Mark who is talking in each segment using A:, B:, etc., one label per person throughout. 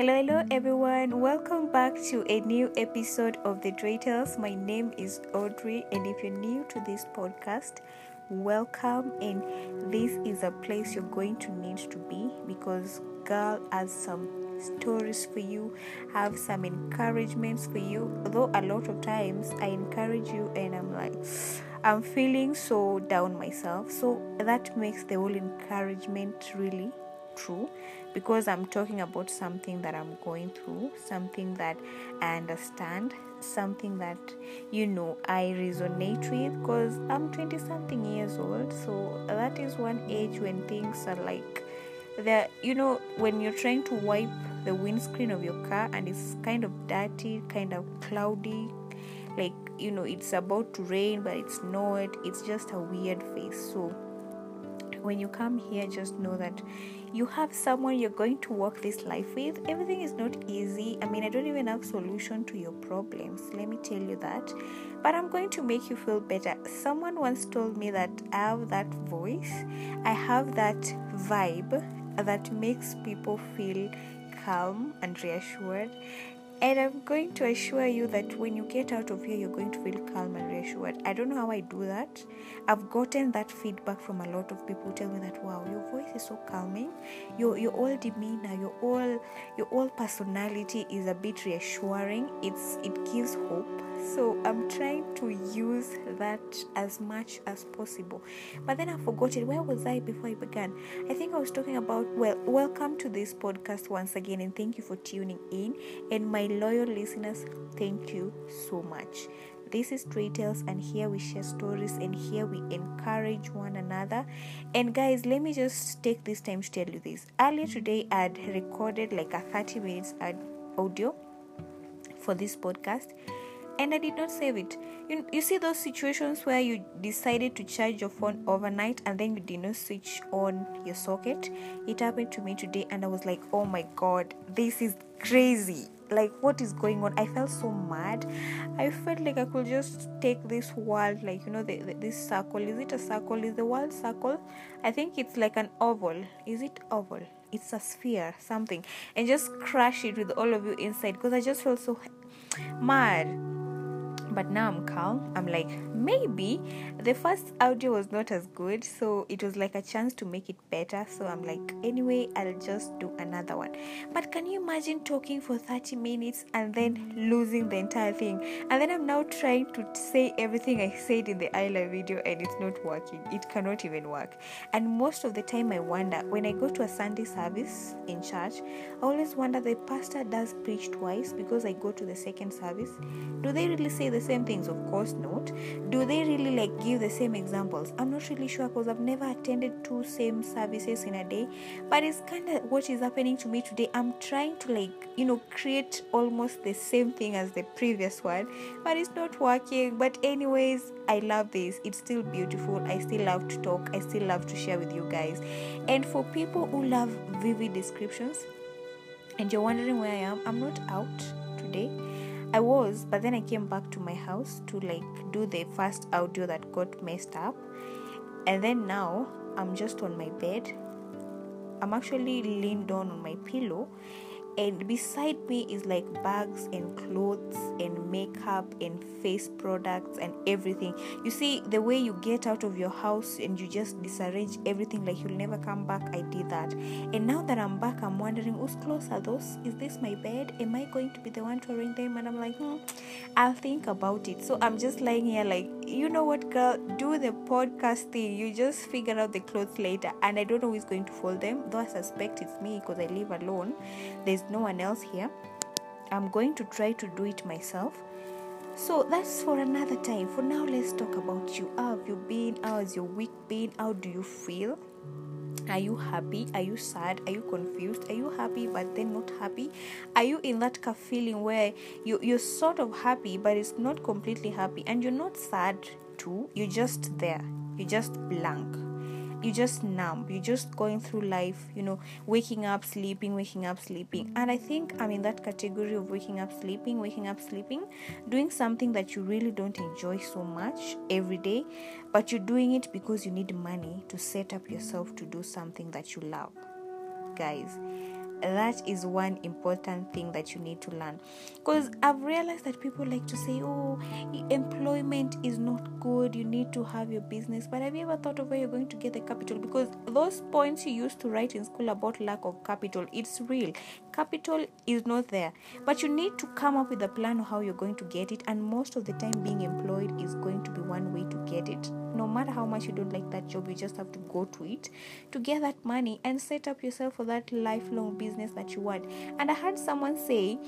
A: Hello, hello, everyone. Welcome back to a new episode of The Tales. My name is Audrey, and if you're new to this podcast, welcome. And this is a place you're going to need to be because girl has some stories for you, have some encouragements for you. Though a lot of times I encourage you, and I'm like, I'm feeling so down myself. So that makes the whole encouragement really true because I'm talking about something that I'm going through, something that I understand, something that you know I resonate with because I'm 20 something years old. So that is one age when things are like there, you know, when you're trying to wipe the windscreen of your car and it's kind of dirty, kind of cloudy, like you know, it's about to rain, but it's not, it's just a weird face. So when you come here, just know that you have someone you're going to walk this life with. Everything is not easy. I mean, I don't even have solution to your problems. Let me tell you that. But I'm going to make you feel better. Someone once told me that I have that voice. I have that vibe that makes people feel calm and reassured and I'm going to assure you that when you get out of here, you're going to feel calm and reassured. I don't know how I do that. I've gotten that feedback from a lot of people tell me that wow, your voice is so calming. Your your all demeanor, your all your all personality is a bit reassuring. It's it gives hope so I'm trying to use that as much as possible. But then I forgot it. Where was I before I began? I think I was talking about, well, welcome to this podcast once again, and thank you for tuning in. And my loyal listeners, thank you so much. This is Stray Tales, and here we share stories, and here we encourage one another. And guys, let me just take this time to tell you this. Earlier today, I had recorded like a 30 minutes audio for this podcast and I did not save it. You, you see those situations where you decided to charge your phone overnight and then you did not switch on your socket? It happened to me today and I was like, oh my god, this is crazy. Like, what is going on? I felt so mad. I felt like I could just take this world, like, you know, the, the, this circle. Is it a circle? Is the world circle? I think it's like an oval. Is it oval? It's a sphere, something. And just crush it with all of you inside because I just felt so mad but now I'm calm. I'm like, maybe the first audio was not as good, so it was like a chance to make it better. So I'm like, anyway, I'll just do another one. But can you imagine talking for 30 minutes and then losing the entire thing? And then I'm now trying to say everything I said in the I Love video and it's not working. It cannot even work. And most of the time, I wonder when I go to a Sunday service in church, I always wonder the pastor does preach twice because I go to the second service. Do they really say the the same things? Of course not. Do they really like give the same examples? I'm not really sure because I've never attended two same services in a day. But it's kind of what is happening to me today. I'm trying to like, you know, create almost the same thing as the previous one, but it's not working. But anyways, I love this. It's still beautiful. I still love to talk. I still love to share with you guys. And for people who love vivid descriptions, and you're wondering where I am, I'm not out today. I was, but then I came back to my house to like do the first audio that got messed up. And then now I'm just on my bed. I'm actually leaned down on my pillow and beside me is like bags and clothes and makeup and face products and everything. You see the way you get out of your house and you just disarrange everything like you'll never come back i did that. And now that i'm back i'm wondering whose clothes are those? Is this my bed? Am i going to be the one to ring them? And i'm like hmm, i'll think about it. So i'm just lying here like you know what girl? Do the podcast thing. You just figure out the clothes later. And i don't know who's going to fold them. Though i suspect it's me because i live alone. There's there's no one else here. I'm going to try to do it myself. So that's for another time. For now, let's talk about you. How have you been? How has your week been? How do you feel? Are you happy? Are you sad? Are you confused? Are you happy but then not happy? Are you in that kind of feeling where you, you're sort of happy but it's not completely happy and you're not sad too? You're just there. You're just blank you just numb. You're just going through life you know waking up sleeping waking up sleeping. And i think i'm in that category of waking up sleeping waking up sleeping doing something that you really don't enjoy so much every day but you're doing it because you need money to set up yourself to do something that you love. Guys that is one important thing that you need to learn. Because i've realized that people like to say oh employment is not good. You need to have your business. But have you ever thought of where you're going to get the capital? Because those points you used to write in school about lack of capital it's real capital is not there. But you need to come up with a plan of how you're going to get it and most of the time being employed is going to be one way to get it. No matter how much you don't like that job you just have to go to it to get that money and set up yourself for that lifelong business that you want. And i heard someone say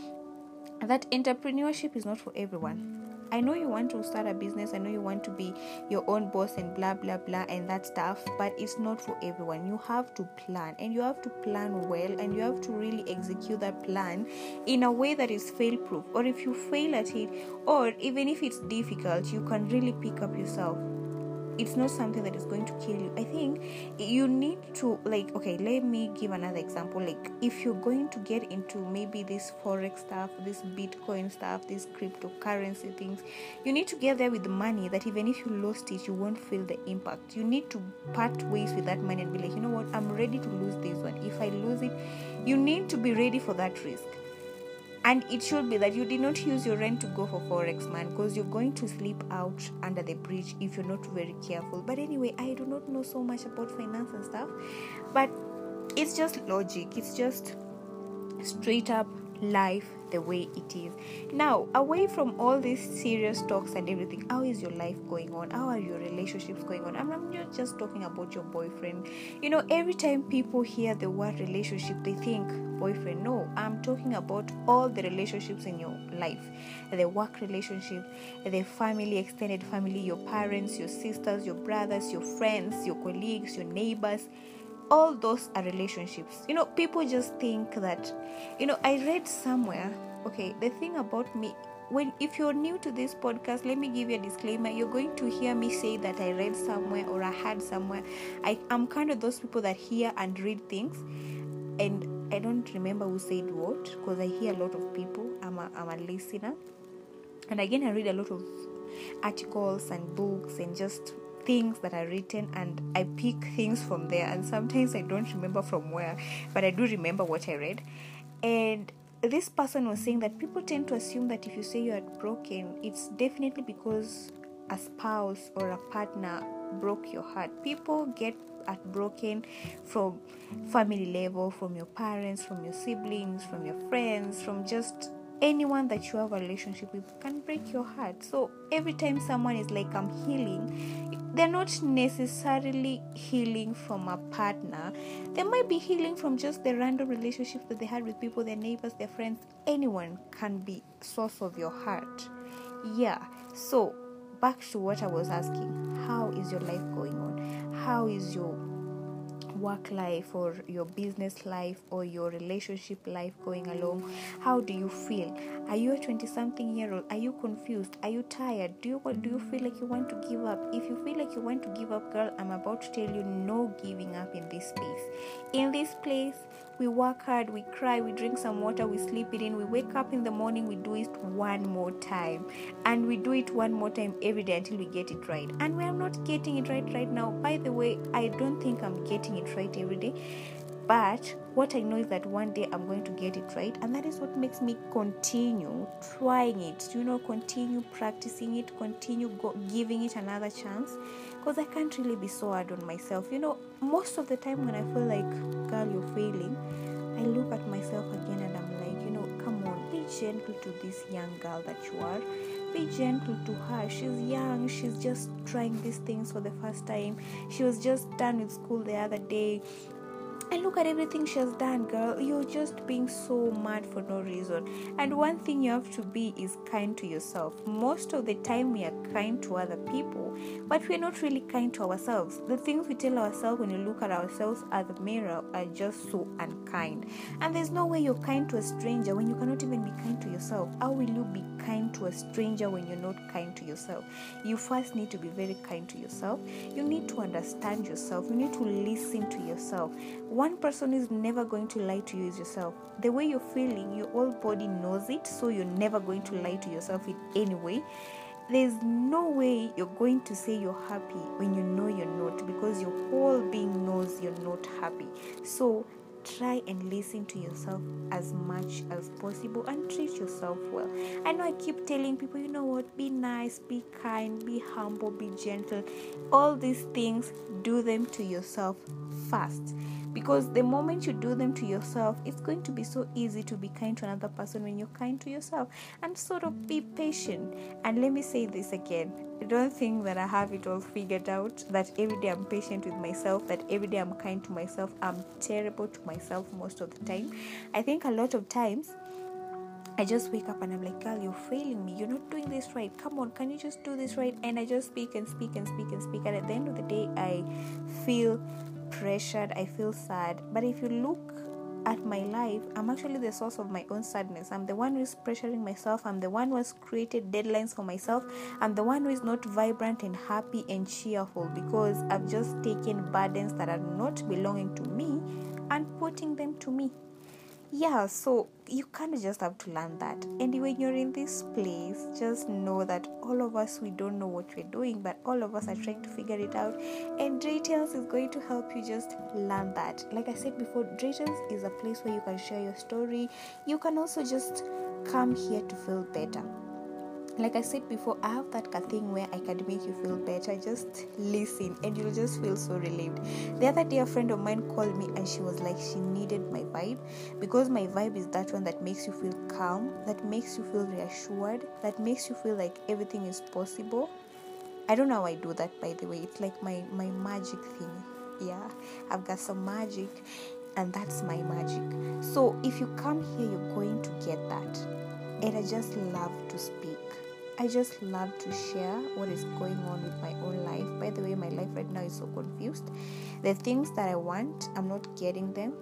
A: that entrepreneurship is not for everyone I know you want to start a business, I know you want to be your own boss and blah blah blah and that stuff, but it's not for everyone. You have to plan and you have to plan well and you have to really execute that plan in a way that is fail proof. Or if you fail at it, or even if it's difficult, you can really pick up yourself it's not something that is going to kill you. I think you need to like okay let me give another example. Like if you're going to get into maybe this forex stuff this bitcoin stuff this cryptocurrency things you need to get there with the money that even if you lost it you won't feel the impact. You need to part ways with that money and be like you know what? I'm ready to lose this one. If i lose it you need to be ready for that risk and it should be that you did not use your rent to go for forex man because you're going to sleep out under the bridge if you're not very careful. But anyway i do not know so much about finance and stuff. But it's just logic. It's just straight up life the way it is. Now, away from all these serious talks and everything, how is your life going on? How are your relationships going on? I'm not just talking about your boyfriend. You know, every time people hear the word relationship, they think boyfriend. No, I'm talking about all the relationships in your life the work relationship, the family, extended family, your parents, your sisters, your brothers, your friends, your colleagues, your neighbors all those are relationships. You know people just think that you know i read somewhere okay the thing about me when if you're new to this podcast let me give you a disclaimer. You're going to hear me say that i read somewhere or i heard somewhere. I am kind of those people that hear and read things. And i don't remember who said what because i hear a lot of people. I'm a, I'm a listener. And again i read a lot of articles and books and just things that are written and I pick things from there. And sometimes I don't remember from where but I do remember what I read. And this person was saying that people tend to assume that if you say you are broken it's definitely because a spouse or a partner broke your heart. People get at broken from family level from your parents from your siblings from your friends from just anyone that you have a relationship with can break your heart. So every time someone is like, I'm healing, they're not necessarily healing from a partner. They might be healing from just the random relationships that they had with people, their neighbors, their friends. Anyone can be source of your heart. Yeah. So back to what I was asking. How is your life going on? How is your work life or your business life or your relationship life going along how do you feel? Are you a 20 something year old? Are you confused? Are you tired? Do you do you feel like you want to give up? If you feel like you want to give up girl i'm about to tell you no giving up in this place in this place we work hard, we cry, we drink some water, we sleep it in, we wake up in the morning, we do it one more time, and we do it one more time every day until we get it right. And we are not getting it right right now. By the way, I don't think I'm getting it right every day. But what I know is that one day I'm going to get it right, and that is what makes me continue trying it. You know, continue practicing it, continue go- giving it another chance, because I can't really be so hard on myself. You know, most of the time when I feel like, girl, you're failing, I look at myself again and I'm like, you know, come on, be gentle to this young girl that you are be gentle to her. She's young, she's just trying these things for the first time. She was just done with school the other day. And look at everything she has done, girl. You're just being so mad for no reason. And one thing you have to be is kind to yourself. Most of the time, we are kind to other people, but we're not really kind to ourselves. The things we tell ourselves when you look at ourselves at the mirror are just so unkind. And there's no way you're kind to a stranger when you cannot even be kind to yourself. How will you be kind to a stranger when you're not kind to yourself? You first need to be very kind to yourself. You need to understand yourself. You need to listen to yourself person is never going to lie to you is yourself. The way you're feeling, your whole body knows it, so you're never going to lie to yourself in any way. There's no way you're going to say you're happy when you know you're not because your whole being knows you're not happy. So try and listen to yourself as much as possible and treat yourself well. I know I keep telling people, you know what, be nice, be kind, be humble, be gentle. All these things, do them to yourself first because the moment you do them to yourself it's going to be so easy to be kind to another person when you're kind to yourself and sort of be patient and let me say this again I don't think that I have it all figured out that every day I'm patient with myself that every day I'm kind to myself I'm terrible to myself most of the time I think a lot of times I just wake up and I'm like, girl, you're failing me. You're not doing this right. Come on, can you just do this right? And I just speak and speak and speak and speak. And at the end of the day, I feel pressured, I feel sad. But if you look at my life, I'm actually the source of my own sadness. I'm the one who is pressuring myself. I'm the one who has created deadlines for myself. I'm the one who is not vibrant and happy and cheerful because I've just taken burdens that are not belonging to me and putting them to me yeah so you kind of just have to learn that. And when you're in this place just know that all of us we don't know what we're doing but all of us are trying to figure it out. And Draytales is going to help you just learn that. Like i said before Draytales is a place where you can share your story. You can also just come here to feel better like I said before, I have that thing where I can make you feel better. Just listen and you'll just feel so relieved. The other day, a friend of mine called me and she was like, she needed my vibe because my vibe is that one that makes you feel calm, that makes you feel reassured, that makes you feel like everything is possible. I don't know how I do that, by the way. It's like my, my magic thing. Yeah, I've got some magic, and that's my magic. So if you come here, you're going to get that. And I just love to speak I just love to share what is going on with my own life. By the way, my life right now is so confused. The things that I want, I'm not getting them.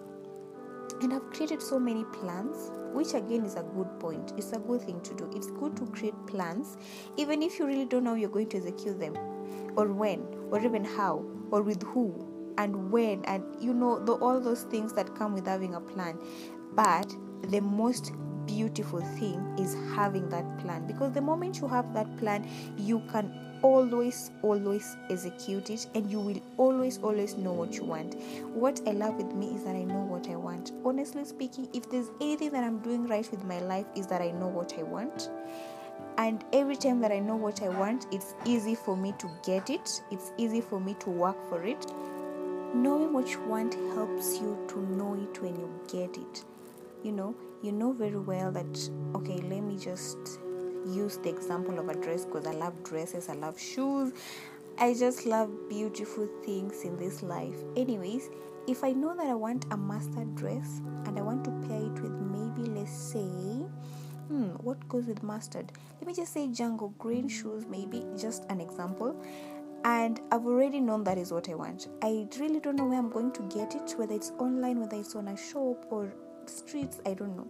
A: And I've created so many plans, which again is a good point. It's a good thing to do. It's good to create plans, even if you really don't know you're going to execute them, or when, or even how, or with who, and when, and you know, the, all those things that come with having a plan. But the most beautiful thing is having that plan. Because the moment you have that plan you can always always execute it and you will always always know what you want. What i love with me is that i know what i want. Honestly speaking if there's anything that i'm doing right with my life is that i know what i want. And every time that i know what i want it's easy for me to get it. It's easy for me to work for it. Knowing what you want helps you to know it when you get it. You know you know very well that okay let me just use the example of a dress because i love dresses i love shoes. I just love beautiful things in this life. Anyways if i know that i want a mustard dress and i want to pair it with maybe let's say hmm what goes with mustard? Let me just say jungle green shoes maybe just an example. And I've already known that is what I want. I really don't know where I'm going to get it, whether it's online, whether it's on a shop, or streets i don't know.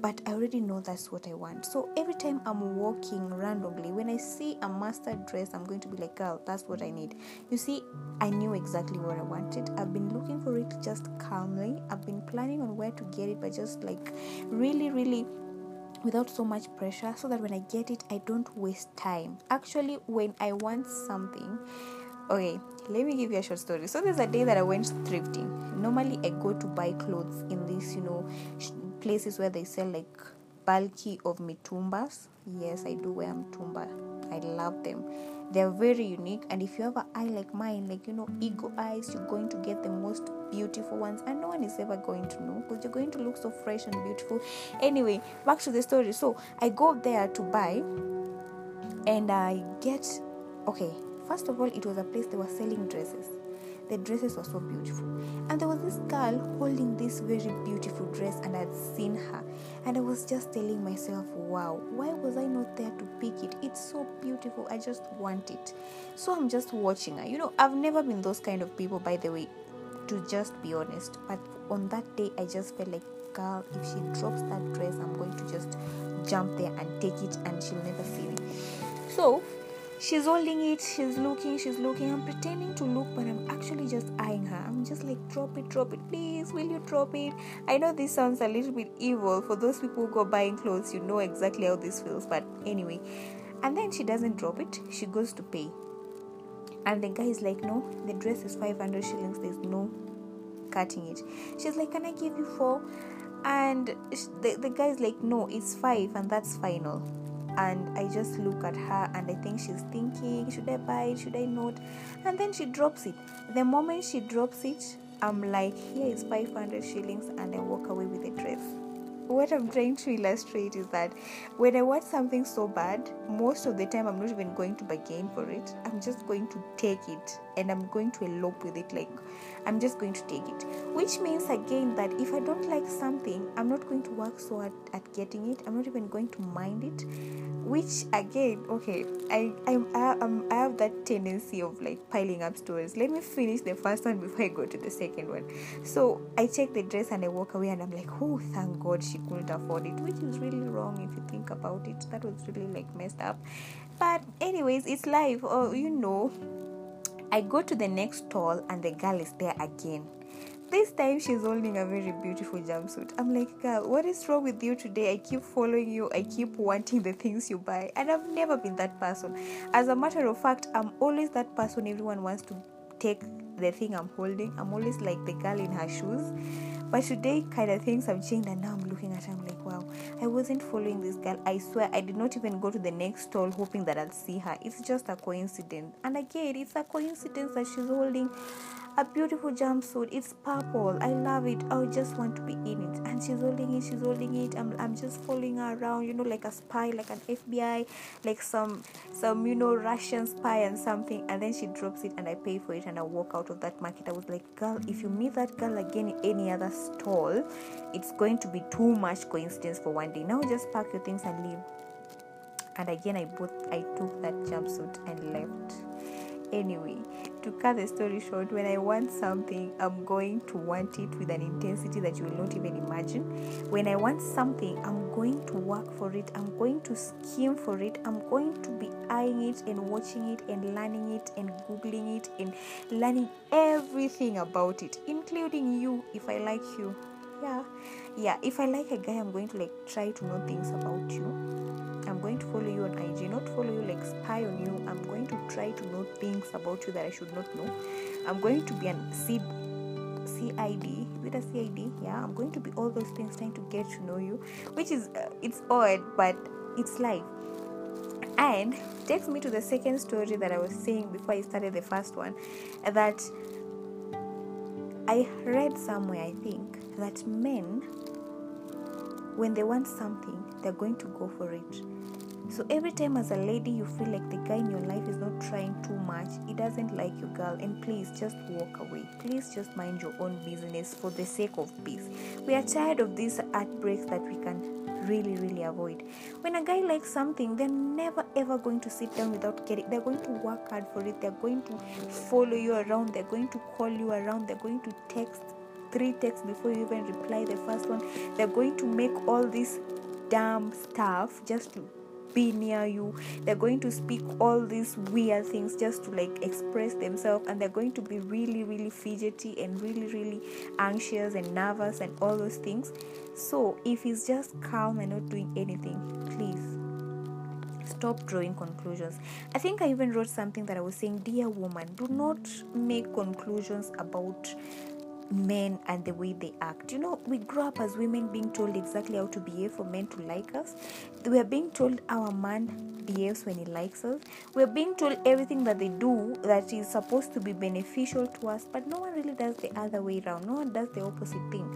A: But i already know that's what i want. So every time i'm walking randomly when i see a mustard dress i'm going to be like girl that's what i need. You see i knew exactly what i wanted. I've been looking for it just calmly. I've been planning on where to get it but just like really really without so much pressure so that when i get it i don't waste time. Actually when i want something okay let me give you a short story. So there's a day that i went thrifting. Normally i go to buy clothes in these you know places where they sell like bulky of mitumbas. Yes i do wear mitumba. I love them. They're very unique and if you have an eye like mine like you know ego eyes you're going to get the most beautiful ones and no one is ever going to know because you're going to look so fresh and beautiful. Anyway back to the story. So i go there to buy and i get okay First of all, it was a place they were selling dresses. The dresses were so beautiful. And there was this girl holding this very beautiful dress, and I'd seen her. And I was just telling myself, wow, why was I not there to pick it? It's so beautiful. I just want it. So I'm just watching her. You know, I've never been those kind of people, by the way, to just be honest. But on that day, I just felt like, girl, if she drops that dress, I'm going to just jump there and take it, and she'll never see me. So she's holding it she's looking she's looking i'm pretending to look but i'm actually just eyeing her i'm just like drop it drop it please will you drop it i know this sounds a little bit evil for those people who go buying clothes you know exactly how this feels but anyway and then she doesn't drop it she goes to pay and the guy is like no the dress is 500 shillings there's no cutting it. She's like, Can I give you four? And the, the guy's like, No, it's five, and that's final. And I just look at her and I think she's thinking, Should I buy it? Should I not? And then she drops it. The moment she drops it, I'm like, Here is 500 shillings, and I walk away with the dress what I'm trying to illustrate is that when I want something so bad, most of the time I'm not even going to bargain for it. I'm just going to take it and I'm going to elope with it. Like, I'm just going to take it. Which means again that if I don't like something, I'm not going to work so hard at getting it. I'm not even going to mind it. Which again, okay, I I'm, I, I'm, um, I have that tendency of like piling up stories. Let me finish the first one before I go to the second one. So I check the dress and I walk away and I'm like, oh, thank God she couldn't afford it, which is really wrong if you think about it. That was really like messed up. But anyways, it's life. Oh, you know I go to the next stall and the girl is there again. This time she's holding a very beautiful jumpsuit. I'm like, girl, what is wrong with you today? I keep following you, I keep wanting the things you buy, and I've never been that person. As a matter of fact, I'm always that person everyone wants to take the thing I'm holding. I'm always like the girl in her shoes. But today, kind of things have changed, and now I'm looking at her. I'm like, wow, I wasn't following this girl. I swear, I did not even go to the next stall hoping that I'll see her. It's just a coincidence. And again, it's a coincidence that she's holding a beautiful jumpsuit. It's purple. I love it. I just want to be in it. And she's holding it. She's holding it. I'm, I'm just following her around, you know, like a spy, like an FBI, like some some you know Russian spy and something. And then she drops it, and I pay for it, and I walk out of that market. I was like, girl, if you meet that girl again in any other stall, it's going to be too much coincidence for one day. Now just pack your things and leave. And again, I bought, I took that jumpsuit and left. Anyway, to cut the story short, when I want something, I'm going to want it with an intensity that you will not even imagine. When I want something, I'm going to work for it, I'm going to scheme for it, I'm going to be eyeing it and watching it and learning it and googling it and learning everything about it, including you if I like you. Yeah, yeah, if I like a guy, I'm going to like try to know things about you I'm going to follow you on IG, not follow you like spy on you. I'm going to try to know things about you that I should not know. I'm going to be an C- CID. Is a CID? Yeah, I'm going to be all those things trying to get to know you, which is uh, it's odd, but it's life. And takes me to the second story that I was saying before I started the first one, that I read somewhere, I think, that men, when they want something, they're going to go for it so every time as a lady you feel like the guy in your life is not trying too much, he doesn't like you, girl, and please just walk away. Please just mind your own business for the sake of peace. We are tired of these heartbreaks that we can really really avoid. When a guy likes something they're never ever going to sit down without getting they're going to work hard for it. They're going to follow you around. They're going to call you around. They're going to text three texts before you even reply the first one. They're going to make all this damn stuff just to be near you they're going to speak all these weird things just to like express themselves and they're going to be really really fidgety and really really anxious and nervous and all those things so if he's just calm and not doing anything please stop drawing conclusions. I think I even wrote something that I was saying, Dear woman, do not make conclusions about men and the way they act. You know, we grow up as women being told exactly how to behave for men to like us. We are being told our man behaves when he likes us. We are being told everything that they do that is supposed to be beneficial to us, but no one really does the other way around. No one does the opposite thing,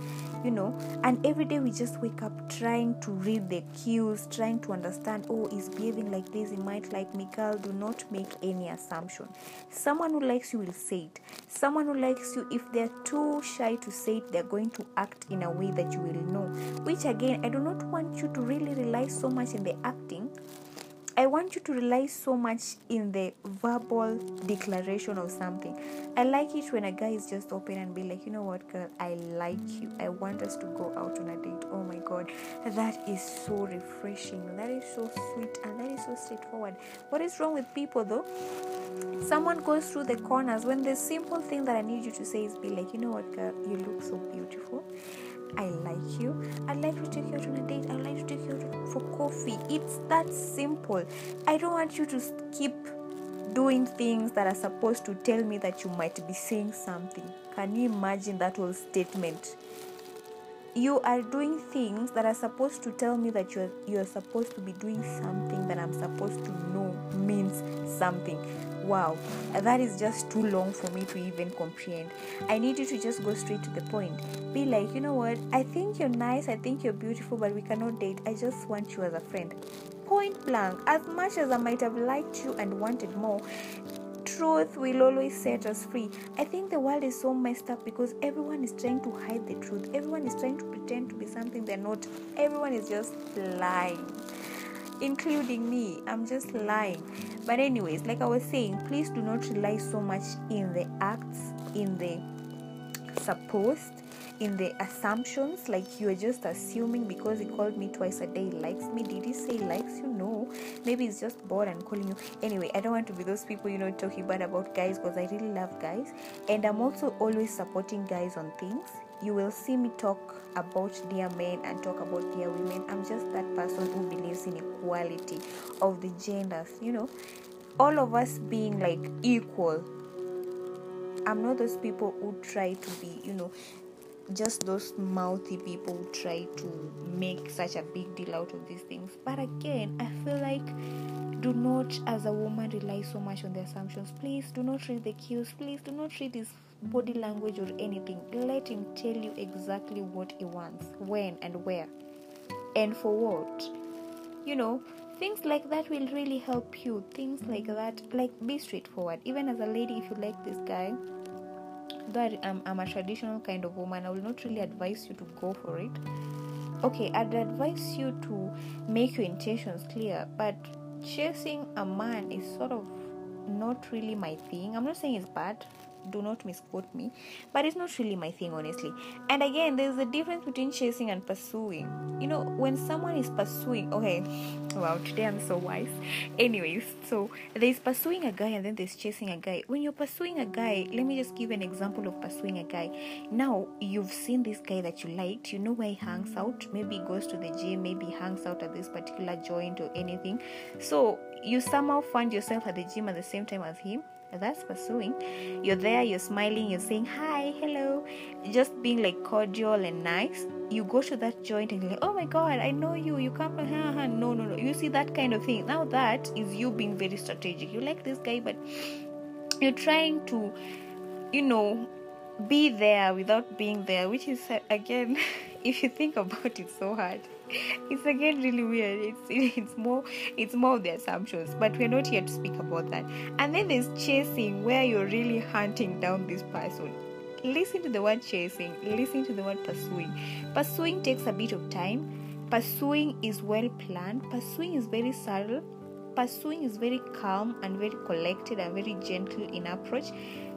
A: you know. And every day we just wake up trying to read the cues, trying to understand, oh, he's behaving like this, he might like me. Girl, do not make any assumption. Someone who likes you will say it. Someone who likes you, if they're too shy to say it, they're going to act in a way that you will know. Which again, I do not want you to really rely so much in the acting. I want you to rely so much in the verbal declaration of something. I like it when a guy is just open and be like, you know what, girl, I like you. I want us to go out on a date. Oh my god, that is so refreshing. That is so sweet and that is so straightforward. What is wrong with people though? Someone goes through the corners when the simple thing that I need you to say is be like, you know what, girl, you look so beautiful I like you. I'd like to take you out on a date. I'd like to take you out for coffee. It's that simple. I don't want you to keep doing things that are supposed to tell me that you might be saying something. Can you imagine that whole statement? You are doing things that are supposed to tell me that you're you're supposed to be doing something that I'm supposed to know means something. Wow, that is just too long for me to even comprehend. I need you to just go straight to the point. Be like, you know what? I think you're nice, I think you're beautiful, but we cannot date. I just want you as a friend point blank, as much as I might have liked you and wanted more, truth will always set us free. I think the world is so messed up because everyone is trying to hide the truth. Everyone is trying to pretend to be something they're not. Everyone is just lying, including me. I'm just lying. But, anyways, like I was saying, please do not rely so much in the acts, in the supposed in the assumptions. Like you are just assuming because he called me twice a day he likes me. Did he say he likes you? No. Maybe he's just bored and calling you. Anyway i don't want to be those people you know talking bad about guys because i really love guys. And i'm also always supporting guys on things you will see me talk about dear men and talk about dear women i'm just that person who believes in equality of the genders you know all of us being like equal i'm not those people who try to be you know just those mouthy people who try to make such a big deal out of these things. But again, I feel like do not, as a woman, rely so much on the assumptions. Please do not read the cues. Please do not read his body language or anything. Let him tell you exactly what he wants, when and where, and for what. You know, things like that will really help you. Things like that, like be straightforward. Even as a lady, if you like this guy, that I'm, I'm a traditional kind of woman, I will not really advise you to go for it. Okay, I'd advise you to make your intentions clear, but chasing a man is sort of not really my thing. I'm not saying it's bad, do not misquote me but it's not really my thing honestly. And again there's a difference between chasing and pursuing. You know when someone is pursuing okay wow today i'm so wise. Anyways so there's pursuing a guy and then there's chasing a guy. When you're pursuing a guy let me just give an example of pursuing a guy. Now you've seen this guy that you liked you know where he hangs out? Maybe goes to the gym maybe hangs out at this particular joint or anything. So you somehow find yourself at the gym at the same time as him that's pursuing. You're there, you're smiling, you're saying hi, hello, just being like cordial and nice. You go to that joint and like, oh my god, I know you, you come from, ha. no, no, no. You see that kind of thing. Now that is you being very strategic. You like this guy, but you're trying to, you know, be there without being there, which is, uh, again, if you think about it so hard it's again really weird. It's it's more it's more of the assumptions, but we're not here to speak about that. And then there's chasing, where you're really hunting down this person. Listen to the word chasing. Listen to the word pursuing. Pursuing takes a bit of time. Pursuing is well planned. Pursuing is very subtle. Pursuing is very calm and very collected and very gentle in approach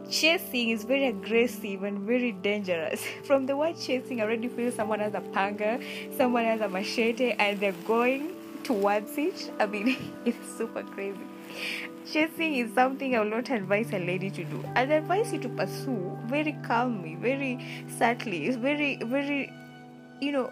A: chasing is very aggressive and very dangerous. From the word chasing, I already feel someone has a panga, someone has a machete, and they're going towards it. I mean, it's super crazy. Chasing is something I will not advise a lady to do. I'd advise you to pursue very calmly, very subtly. It's very, very, you know,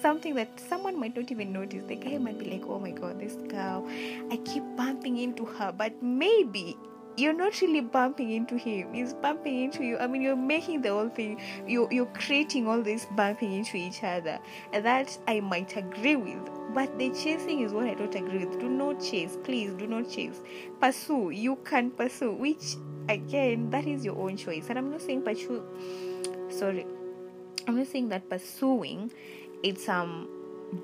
A: something that someone might not even notice. The guy might be like, oh my god, this girl, I keep bumping into her. But maybe you're not really bumping into him. He's bumping into you. I mean you're making the whole thing you're, you're creating all this bumping into each other. And that i might agree with but the chasing is what i don't agree with. Do not chase please do not chase. Pursue you can pursue which again that is your own choice. And i'm not saying pursue sorry i'm not saying that pursuing it's um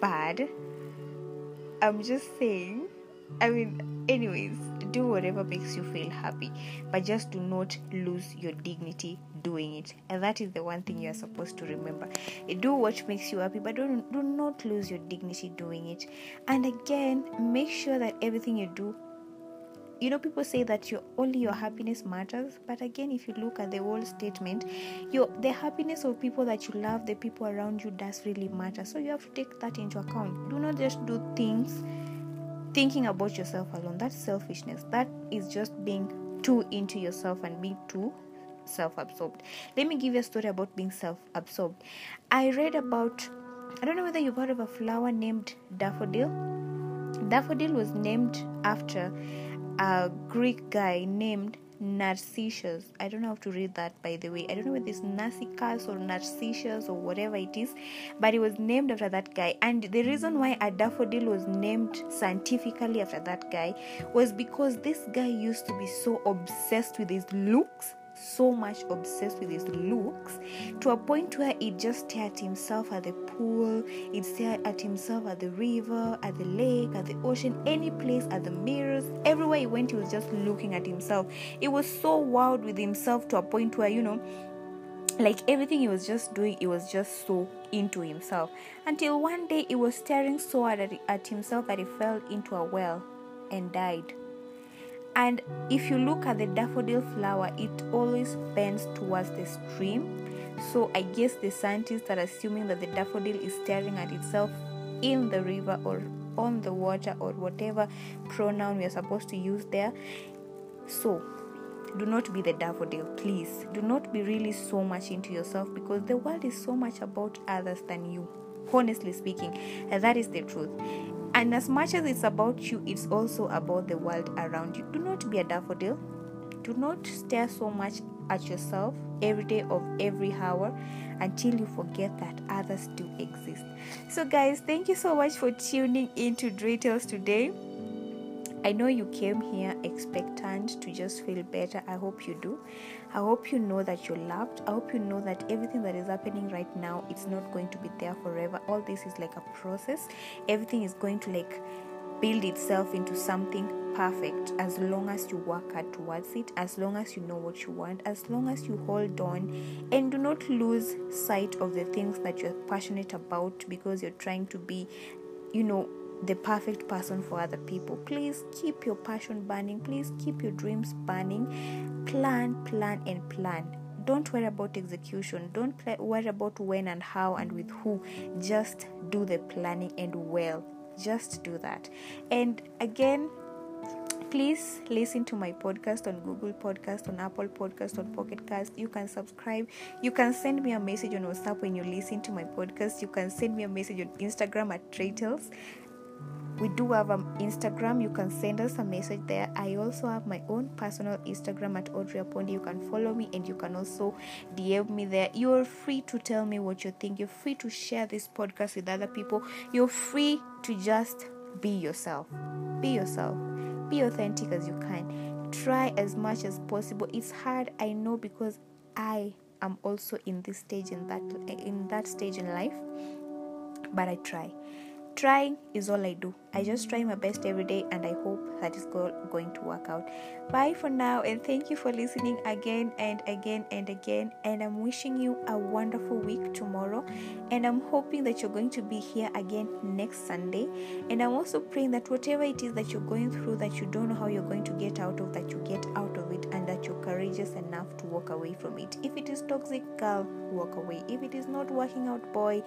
A: bad. I'm just saying i mean anyways do whatever makes you feel happy, but just do not lose your dignity doing it. And that is the one thing you are supposed to remember. Do what makes you happy, but don't do not lose your dignity doing it. And again, make sure that everything you do you know people say that your only your happiness matters but again if you look at the whole statement your the happiness of people that you love the people around you does really matter so you have to take that into account do not just do things thinking about yourself alone. That's selfishness. That is just being too into yourself and being too self absorbed. Let me give you a story about being self absorbed. I read about, I don't know whether you've heard of a flower named daffodil. Daffodil was named after a Greek guy named Narcissus. I don't know how to read that, by the way. I don't know whether it's Narcissus or Narcissus or whatever it is, but it was named after that guy. And the reason why a daffodil was named scientifically after that guy was because this guy used to be so obsessed with his looks so much obsessed with his looks to a point where he just stared at himself at the pool, he'd stare at himself at the river, at the lake, at the ocean, any place, at the mirrors. Everywhere he went, he was just looking at himself. He was so wild with himself to a point where, you know, like everything he was just doing, he was just so into himself. Until one day he was staring so hard at, at himself that he fell into a well and died. And if you look at the daffodil flower, it always bends towards the stream. So I guess the scientists are assuming that the daffodil is staring at itself in the river or on the water or whatever pronoun we are supposed to use there. So do not be the daffodil, please. Do not be really so much into yourself because the world is so much about others than you. Honestly speaking, that is the truth. And as much as it's about you, it's also about the world around you. Do not be a daffodil. Do not stare so much at yourself every day of every hour until you forget that others do exist. So, guys, thank you so much for tuning in to Tales today. I know you came here expectant to just feel better. I hope you do. I hope you know that you're loved. I hope you know that everything that is happening right now, it's not going to be there forever. All this is like a process. Everything is going to like build itself into something perfect as long as you work hard towards it, as long as you know what you want, as long as you hold on and do not lose sight of the things that you're passionate about because you're trying to be, you know, the perfect person for other people. Please keep your passion burning. Please keep your dreams burning. Plan, plan, and plan. Don't worry about execution. Don't worry about when and how and with who. Just do the planning and well. Just do that. And again, please listen to my podcast on Google Podcast, on Apple Podcast, on Pocket Cast. You can subscribe. You can send me a message on WhatsApp when you listen to my podcast. You can send me a message on Instagram at Tratels we do have an instagram. You can send us a message there. I also have my own personal instagram at audrey apondi you can follow me and you can also dm me there. You're free to tell me what you think. You're free to share this podcast with other people. You're free to just be yourself. Be yourself. Be authentic as you can. Try as much as possible. It's hard i know because i am also in this stage in that in that stage in life but i try trying is all I do. I just try my best every day and I hope that is go- going to work out. Bye for now and thank you for listening again and again and again. And I'm wishing you a wonderful week tomorrow. And I'm hoping that you're going to be here again next Sunday. And I'm also praying that whatever it is that you're going through that you don't know how you're going to get out of, that you get out of it and courageous enough to walk away from it. If it is toxic, girl, walk away. If it is not working out, boy,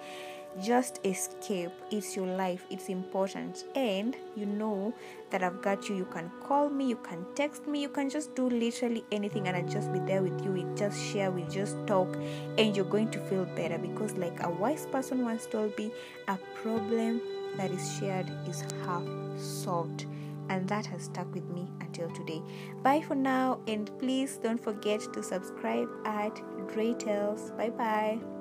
A: just escape. It's your life, it's important. And you know that I've got you. You can call me, you can text me, you can just do literally anything, and I'll just be there with you. We just share, we just talk, and you're going to feel better because, like a wise person once told me, a problem that is shared is half solved and that has stuck with me until today. Bye for now, and please don't forget to subscribe at Tales. Bye bye.